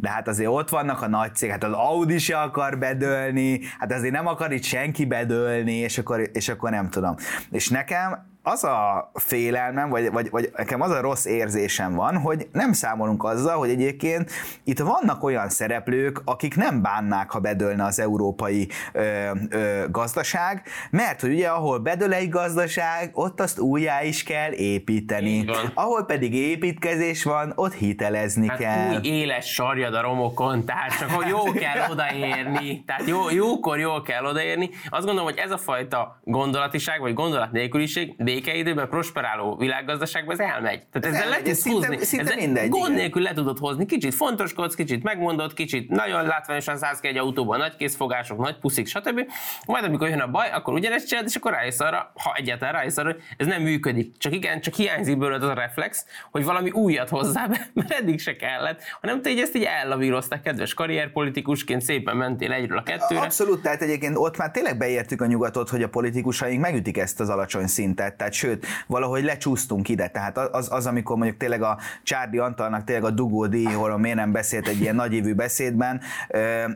de hát azért ott vannak a nagy cég, hát az Audi se akar bedőlni, hát azért nem akar itt senki bedőlni, és akkor, és akkor nem tudom. És nekem az a félelmem, vagy, vagy, vagy nekem az a rossz érzésem van, hogy nem számolunk azzal, hogy egyébként itt vannak olyan szereplők, akik nem bánnák, ha bedőlne az európai ö, ö, gazdaság, mert hogy ugye ahol bedől egy gazdaság, ott azt újjá is kell építeni. Ahol pedig építkezés van, ott hitelezni hát kell. Új éles sarjad a romokon, tehát csak hogy jó kell odaérni, tehát jó, jókor jól kell odaérni. Azt gondolom, hogy ez a fajta gondolatiság, vagy gondolat nélküliség békeidőben prosperáló világgazdaságban ez elmegy. Tehát ezzel le tudsz húzni. Szinte mindegy, gond nélkül le tudod hozni. Kicsit fontoskodsz, kicsit megmondod, kicsit nagyon látványosan szállsz egy autóban, nagy készfogások, nagy puszik, stb. Majd amikor jön a baj, akkor ugyanezt csinálod, és akkor rájössz arra, ha egyáltalán rájössz arra, hogy ez nem működik. Csak igen, csak hiányzik belőled az a reflex, hogy valami újat hozzá mert eddig se kellett, hanem te így ezt így ellavírozták, kedves karrierpolitikusként szépen mentél egyről a kettőre. Abszolút, tehát egyébként ott már tényleg beértük a nyugatot, hogy a politikusaink megütik ezt az alacsony szintet tehát sőt, valahogy lecsúsztunk ide, tehát az, az amikor mondjuk tényleg a Csárdi Antalnak tényleg a dugó díjról miért nem beszélt egy ilyen nagyévű beszédben,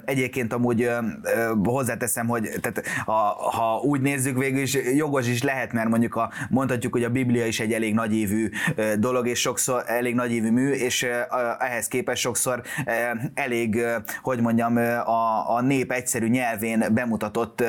egyébként amúgy hozzáteszem, hogy tehát ha, ha úgy nézzük végül is jogos is lehet, mert mondjuk a, mondhatjuk, hogy a Biblia is egy elég nagyévű dolog, és sokszor elég nagyévű mű, és ehhez képest sokszor elég, hogy mondjam, a, a nép egyszerű nyelvén bemutatott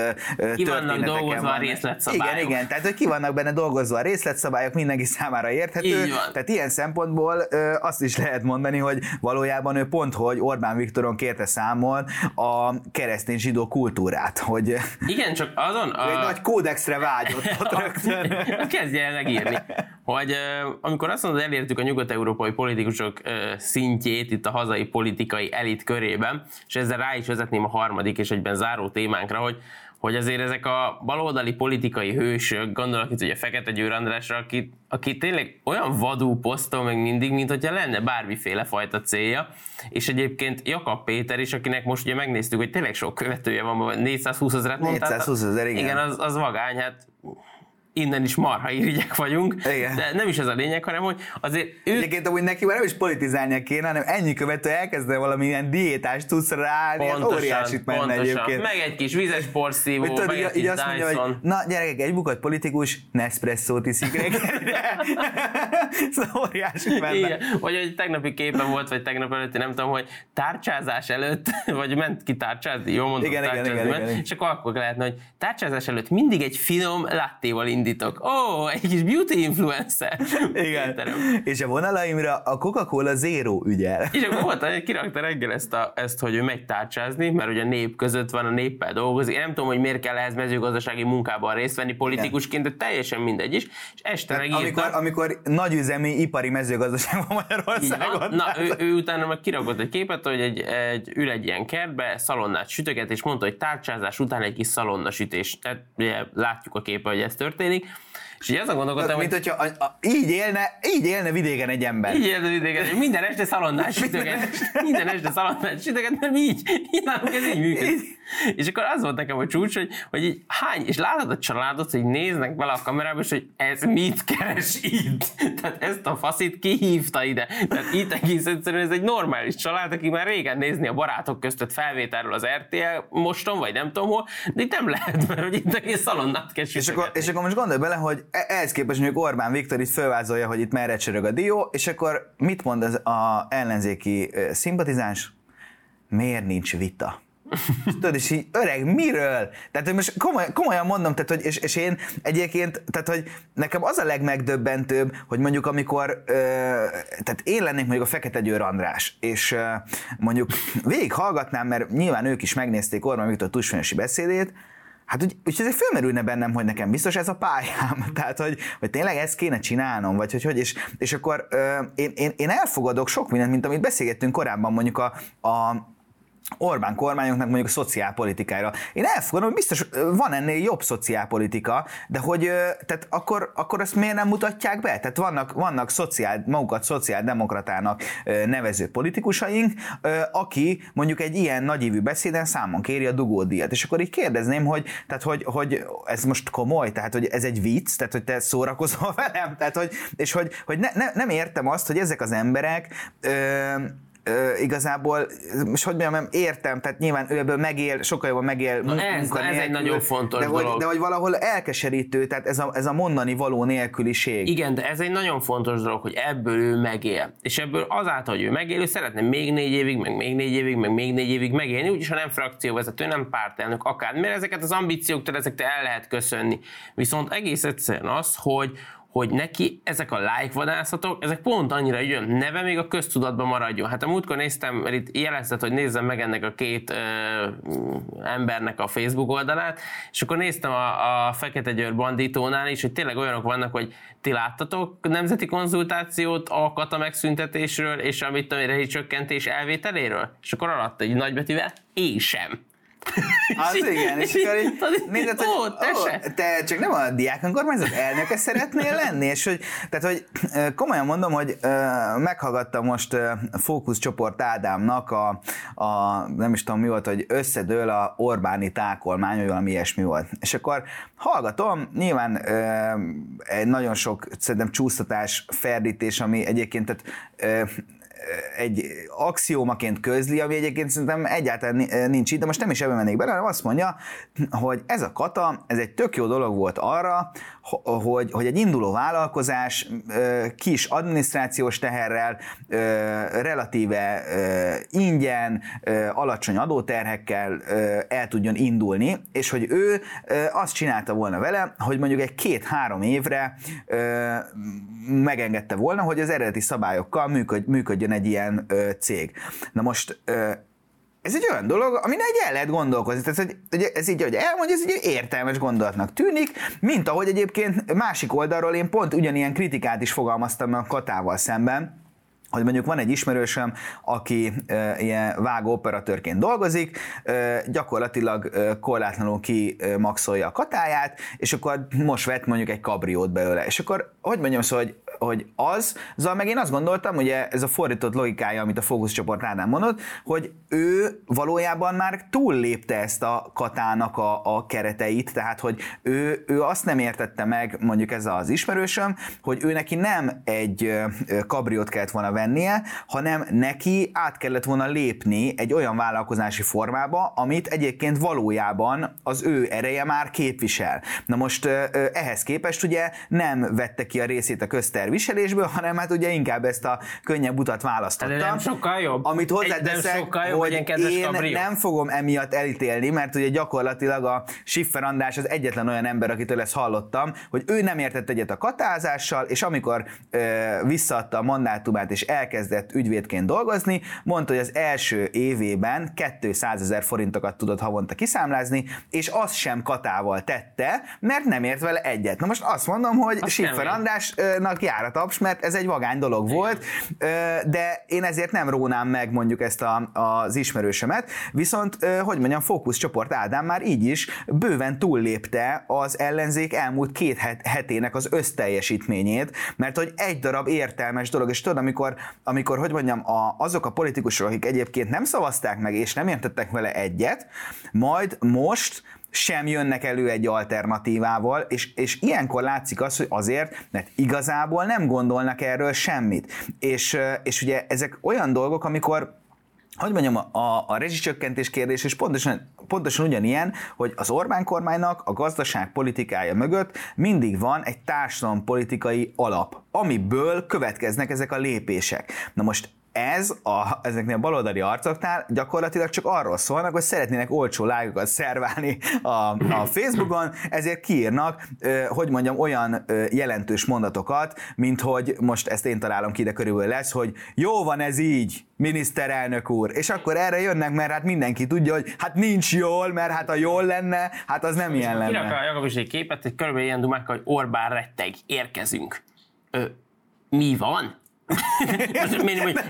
ki vannak dolgozva van. a részletszabályok. Igen, igen, tehát hogy ki vannak benne dolgozva a részletszabályok, mindenki számára érthető. Tehát ilyen szempontból ö, azt is lehet mondani, hogy valójában ő pont, hogy Orbán Viktoron kérte számon a keresztény zsidó kultúrát, hogy igen, csak azon a... egy nagy kódexre vágyott ott rögtön. Kezdje el megírni, hogy amikor azt mondod, elértük a nyugat-európai politikusok szintjét itt a hazai politikai elit körében, és ezzel rá is vezetném a harmadik és egyben záró témánkra, hogy hogy azért ezek a baloldali politikai hősök, gondolok itt ugye Fekete Győr Andrásra, aki, aki tényleg olyan vadú posztol meg mindig, mint hogyha lenne bármiféle fajta célja, és egyébként Jakab Péter is, akinek most ugye megnéztük, hogy tényleg sok követője van, 420 ezeret mondtál. 420 ezer, igen. Igen, az, az vagány, hát innen is marha irigyek vagyunk, Igen. de nem is ez a lényeg, hanem hogy azért ő... Egyébként amúgy neki már nem is politizálnia kéne, hanem ennyi követő elkezdve valamilyen diétás tudsz ráállni, pontosan, óriásit menne pontosan. egyébként. Meg egy kis vizes porszívó, meg tudod, egy kis azt mondja, hogy na gyerekek, egy bukott politikus Nespresso-t iszik szóval óriásit menne. Igen. Vagy egy tegnapi képen volt, vagy tegnap előtti, nem tudom, hogy tárcsázás előtt, vagy ment ki tárcsázni, jó mondom, igen, igen, igen, igen, igen, és akkor akkor lehetne, hogy tárcsázás előtt mindig egy finom lattéval indítok. Ó, oh, egy kis beauty influencer. Igen. Értelem. És a vonalaimra a Coca-Cola Zero ügyel. És akkor volt, hogy kirakta reggel ezt, a, ezt, hogy ő megy tárcsázni, mert ugye a nép között van, a néppel dolgozik. Én nem tudom, hogy miért kell ehhez mezőgazdasági munkában részt venni politikusként, de teljesen mindegy is. És este megírta. Amikor, amikor nagyüzemi ipari mezőgazdaság van Magyarországon. Na, ő, ő, utána meg kirakott egy képet, hogy egy, egy, ül egy ilyen kertbe, szalonnát sütöget, és mondta, hogy tárcsázás után egy kis szalonna sütés. Tehát ugye, látjuk a képe, hogy ez történik történik, És így azon gondolkodtam, Mint hogy... hogyha a, a, így, élne, így élne vidéken egy ember. Így élne vidéken, minden este szalonnás sütöget. minden este szalonnás sütöget, nem így. Így ez így működik. És akkor az volt nekem a csúcs, hogy, hogy így hány, és látod a családot, hogy néznek bele a kamerába, és hogy ez mit keres itt? Tehát ezt a faszit kihívta ide. Tehát itt egész egyszerűen ez egy normális család, aki már régen nézni a barátok között felvételről az RTL moston, vagy nem tudom hol, de itt nem lehet, mert hogy itt egész szalonnát kell és akkor, és akkor most gondolj bele, hogy e- ehhez képest mondjuk Orbán Viktor itt fölvázolja, hogy itt merre csörög a dió, és akkor mit mond az a ellenzéki szimpatizáns? Miért nincs vita? Tudod, és így, öreg, miről? Tehát, hogy most komoly, komolyan mondom, tehát, hogy, és, és én egyébként, tehát, hogy nekem az a legmegdöbbentőbb, hogy mondjuk amikor, ö, tehát én lennék mondjuk a Fekete Győr András, és ö, mondjuk végig hallgatnám, mert nyilván ők is megnézték Orbán Viktor tusfanyosi beszédét, Hát úgy, úgy ezért fölmerülne bennem, hogy nekem biztos ez a pályám, tehát hogy, hogy tényleg ezt kéne csinálnom, vagy hogy, hogy és, és akkor ö, én, én, én elfogadok sok mindent, mint amit beszélgettünk korábban mondjuk a, a Orbán kormányoknak mondjuk a szociálpolitikára. Én elfogadom, hogy biztos van ennél jobb szociálpolitika, de hogy tehát akkor, akkor ezt miért nem mutatják be? Tehát vannak, vannak szociál, magukat szociáldemokratának nevező politikusaink, aki mondjuk egy ilyen nagyívű beszéden számon kéri a dugódíjat. És akkor így kérdezném, hogy, tehát hogy, hogy ez most komoly, tehát hogy ez egy vicc, tehát hogy te szórakozol velem, tehát hogy, és hogy, hogy ne, ne, nem értem azt, hogy ezek az emberek ö, ö, igazából, most hogy mondjam, értem, tehát nyilván ő ebből megél, sokkal jobban megél Na ez, na ez egy nagyon fontos de dolog. Hogy, de hogy valahol elkeserítő, tehát ez a, ez a mondani való nélküliség. Igen, de ez egy nagyon fontos dolog, hogy ebből ő megél. És ebből azáltal, hogy ő megél, ő szeretne még négy évig, meg még négy évig, meg még négy évig megélni, úgyis ha nem frakcióvezető, nem pártelnök, akár. Mert ezeket az ambícióktól ezeket el lehet köszönni. Viszont egész egyszerűen az, hogy, hogy neki ezek a like vadászatok, ezek pont annyira jön, neve még a köztudatban maradjon. Hát a múltkor néztem, mert itt jelezted, hogy nézzem meg ennek a két ö, embernek a Facebook oldalát, és akkor néztem a, a Fekete Győr bandítónál is, hogy tényleg olyanok vannak, hogy ti láttatok nemzeti konzultációt a kata megszüntetésről és amit a csökkentés elvételéről? És akkor alatt egy nagybetűvel, én sem. Az igen, és akkor így nézed, hogy ó, te, ó, te csak nem a diák önkormányzat elnöke szeretnél lenni, és hogy, tehát, hogy komolyan mondom, hogy meghallgattam most fókuszcsoport Ádámnak a, a, nem is tudom mi volt, hogy összedől a Orbáni tákolmány, vagy valami ilyesmi volt. És akkor hallgatom, nyilván egy nagyon sok szerintem csúsztatás, ferdítés, ami egyébként tehát, egy axiómaként közli, ami egyébként szerintem egyáltalán nincs itt, de most nem is ebben mennék bele, hanem azt mondja, hogy ez a kata, ez egy tök jó dolog volt arra, hogy, hogy egy induló vállalkozás kis adminisztrációs teherrel, relatíve ingyen, alacsony adóterhekkel el tudjon indulni, és hogy ő azt csinálta volna vele, hogy mondjuk egy két-három évre megengedte volna, hogy az eredeti szabályokkal működjön egy ilyen cég. Na most ez egy olyan dolog, amin egy el lehet gondolkozni. Tehát, hogy ez így, hogy elmondja, ez egy értelmes gondolatnak tűnik, mint ahogy egyébként másik oldalról én pont ugyanilyen kritikát is fogalmaztam a Katával szemben, hogy mondjuk van egy ismerősöm, aki e, ilyen vágó operatőrként dolgozik, e, gyakorlatilag e, korlátlanul kimaxolja a katáját, és akkor most vett mondjuk egy kabriót belőle. És akkor, hogy mondjam szóval, hogy hogy az, szóval meg én azt gondoltam, ugye ez a fordított logikája, amit a fókuszcsoport Ádám mondott, hogy ő valójában már túllépte ezt a katának a, a kereteit, tehát hogy ő, ő azt nem értette meg, mondjuk ez az ismerősöm, hogy ő neki nem egy kabriót kellett volna vennie, hanem neki át kellett volna lépni egy olyan vállalkozási formába, amit egyébként valójában az ő ereje már képvisel. Na most ehhez képest ugye nem vette ki a részét a közterv viselésből, hanem hát ugye inkább ezt a könnyebb utat választottam. De nem sokkal jobb. Amit hozzáteszek, sokkal jobb, hogy én kabrió. nem fogom emiatt elítélni, mert ugye gyakorlatilag a Schiffer András az egyetlen olyan ember, akitől ezt hallottam, hogy ő nem értett egyet a katázással, és amikor ö, visszaadta a mandátumát és elkezdett ügyvédként dolgozni, mondta, hogy az első évében 200 ezer forintokat tudott havonta kiszámlázni, és azt sem katával tette, mert nem ért vele egyet. Na most azt mondom, hogy azt Schiffer Andrásnak jár párataps, mert ez egy vagány dolog volt, de én ezért nem rónám meg mondjuk ezt a, az ismerősemet, viszont, hogy mondjam, fókuszcsoport Ádám már így is bőven túllépte az ellenzék elmúlt két hetének az összteljesítményét, mert hogy egy darab értelmes dolog, és tudod, amikor, amikor hogy mondjam, a, azok a politikusok, akik egyébként nem szavazták meg, és nem értettek vele egyet, majd most sem jönnek elő egy alternatívával, és, és ilyenkor látszik az, hogy azért, mert igazából nem gondolnak erről semmit. És, és ugye ezek olyan dolgok, amikor hogy mondjam, a, a rezsicsökkentés kérdés is pontosan, pontosan ugyanilyen, hogy az Orbán kormánynak a gazdaság politikája mögött mindig van egy társadalompolitikai alap, amiből következnek ezek a lépések. Na most ez a, ezeknél a baloldali arcoknál gyakorlatilag csak arról szólnak, hogy szeretnének olcsó lájkokat szerválni a, a Facebookon, ezért kiírnak, hogy mondjam, olyan jelentős mondatokat, mint hogy most ezt én találom ki, de körülbelül lesz, hogy jó van ez így, miniszterelnök úr, és akkor erre jönnek, mert hát mindenki tudja, hogy hát nincs jól, mert hát a jól lenne, hát az nem ilyen lenne. Kirak a Jakab is egy képet, hogy körülbelül ilyen dumák, hogy Orbán retteg, érkezünk. Ö, mi van?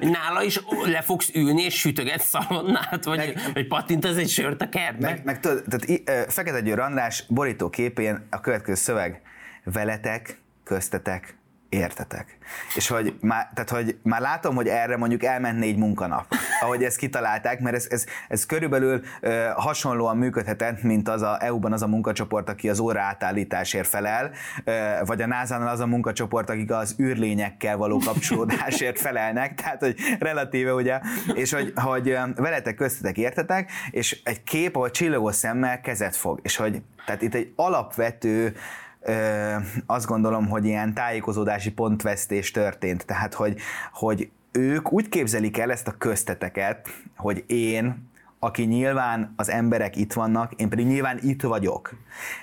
Nála is le fogsz ülni és sütöget szalonnát, vagy, meg, vagy pattint ez egy sört a kertbe? Meg, meg tudod, tehát Fekete Győr András borító képén a következő szöveg, veletek, köztetek, értetek. És hogy már, tehát, hogy már látom, hogy erre mondjuk elment négy munkanap, ahogy ezt kitalálták, mert ez, ez, ez körülbelül ö, hasonlóan működhetett, mint az a EU-ban az a munkacsoport, aki az óra átállításért felel, ö, vagy a NASA-nál az a munkacsoport, akik az űrlényekkel való kapcsolódásért felelnek, tehát hogy relatíve ugye, és hogy, hogy veletek köztetek értetek, és egy kép, ahol csillogó szemmel kezet fog, és hogy tehát itt egy alapvető ö, azt gondolom, hogy ilyen tájékozódási pontvesztés történt. Tehát, hogy, hogy ők úgy képzelik el ezt a közteteket, hogy én, aki nyilván az emberek itt vannak, én pedig nyilván itt vagyok.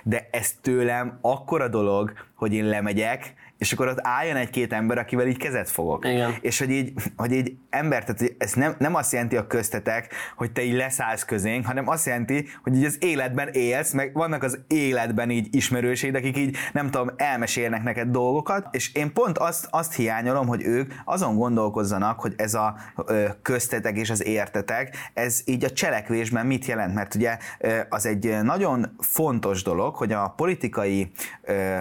De ez tőlem akkora dolog, hogy én lemegyek, és akkor ott álljon egy-két ember, akivel így kezet fogok. Igen. És hogy így, hogy így ember, tehát ez nem, nem azt jelenti a köztetek, hogy te így leszállsz közénk, hanem azt jelenti, hogy így az életben élsz, meg vannak az életben így ismerőség, akik így nem tudom, elmesélnek neked dolgokat, és én pont azt, azt hiányolom, hogy ők azon gondolkozzanak, hogy ez a köztetek és az értetek, ez így a cselekvésben mit jelent, mert ugye az egy nagyon fontos dolog, hogy a politikai ö,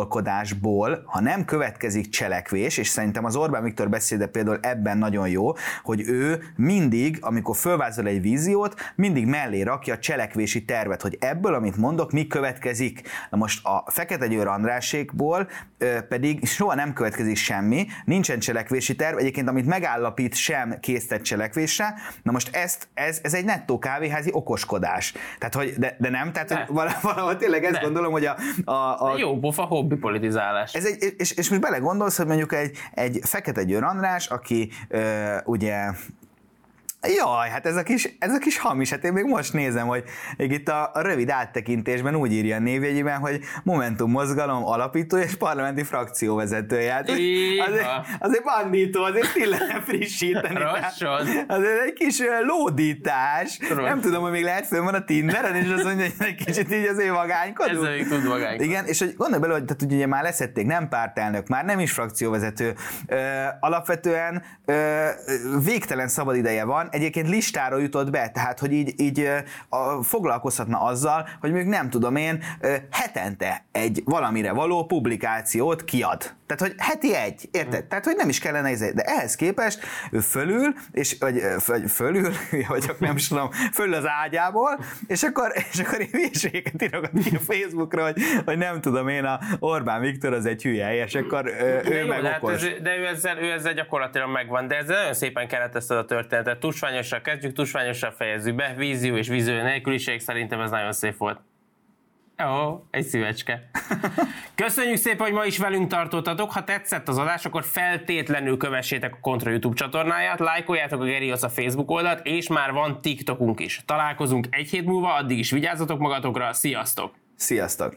gondolkodásból, ha nem következik cselekvés, és szerintem az Orbán Viktor beszéde például ebben nagyon jó, hogy ő mindig, amikor fölvázol egy víziót, mindig mellé rakja a cselekvési tervet, hogy ebből, amit mondok, mi következik. Na most a Fekete Győr Andrásékból pedig soha nem következik semmi, nincsen cselekvési terv, egyébként amit megállapít sem készített cselekvésre, na most ezt, ez, ez egy nettó kávéházi okoskodás. Tehát, hogy, de, de nem, tehát hogy valahol tényleg ezt de. gondolom, hogy a, a, a... Jó pofa hobbi politizálás. Ez egy, és, és most belegondolsz, hogy mondjuk egy, egy Fekete Győr András, aki ö, ugye Jaj, hát ez a kis, ez a kis hamis, hát én még most nézem, hogy még itt a, a rövid áttekintésben úgy írja a névjegyében, hogy Momentum mozgalom alapító és parlamenti frakcióvezetője. Hát azért, azért bandító, azért ti lehet frissíteni. azért egy kis lódítás. Rossz. Nem tudom, hogy még lehet fönn van a Tinderen, és az mondja, hogy egy kicsit így azért vagánykodunk. Ezzel még tud vagánykodni. Igen, és hogy gondolj bele, hogy tehát ugye már leszették, nem pártelnök, már nem is frakcióvezető. Ö, alapvetően ö, végtelen szabad ideje van, egyébként listára jutott be, tehát hogy így, így a, foglalkozhatna azzal, hogy még nem tudom én, hetente egy valamire való publikációt kiad. Tehát, hogy heti egy, érted? Tehát, hogy nem is kellene ez, de ehhez képest ő fölül, és, vagy, vagy fölül, vagy nem is tudom, fölül az ágyából, és akkor, és akkor én hülyeségeket írogat ki a Facebookra, hogy, hogy nem tudom én, a Orbán Viktor az egy hülye, és akkor ő, ő meg hát okos. Ez, de ő ezzel, ő ezzel gyakorlatilag megvan, de ez nagyon szépen kellett ezt a történetet. Tusványossal kezdjük, tusványossal fejezzük be, vízió és vízió nélküliség, szerintem ez nagyon szép volt. Jó, egy szívecske. Köszönjük szépen, hogy ma is velünk tartottatok. Ha tetszett az adás, akkor feltétlenül kövessétek a Kontra YouTube csatornáját, lájkoljátok a Gerios a Facebook oldalt, és már van TikTokunk is. Találkozunk egy hét múlva, addig is vigyázzatok magatokra, sziasztok! Sziasztok!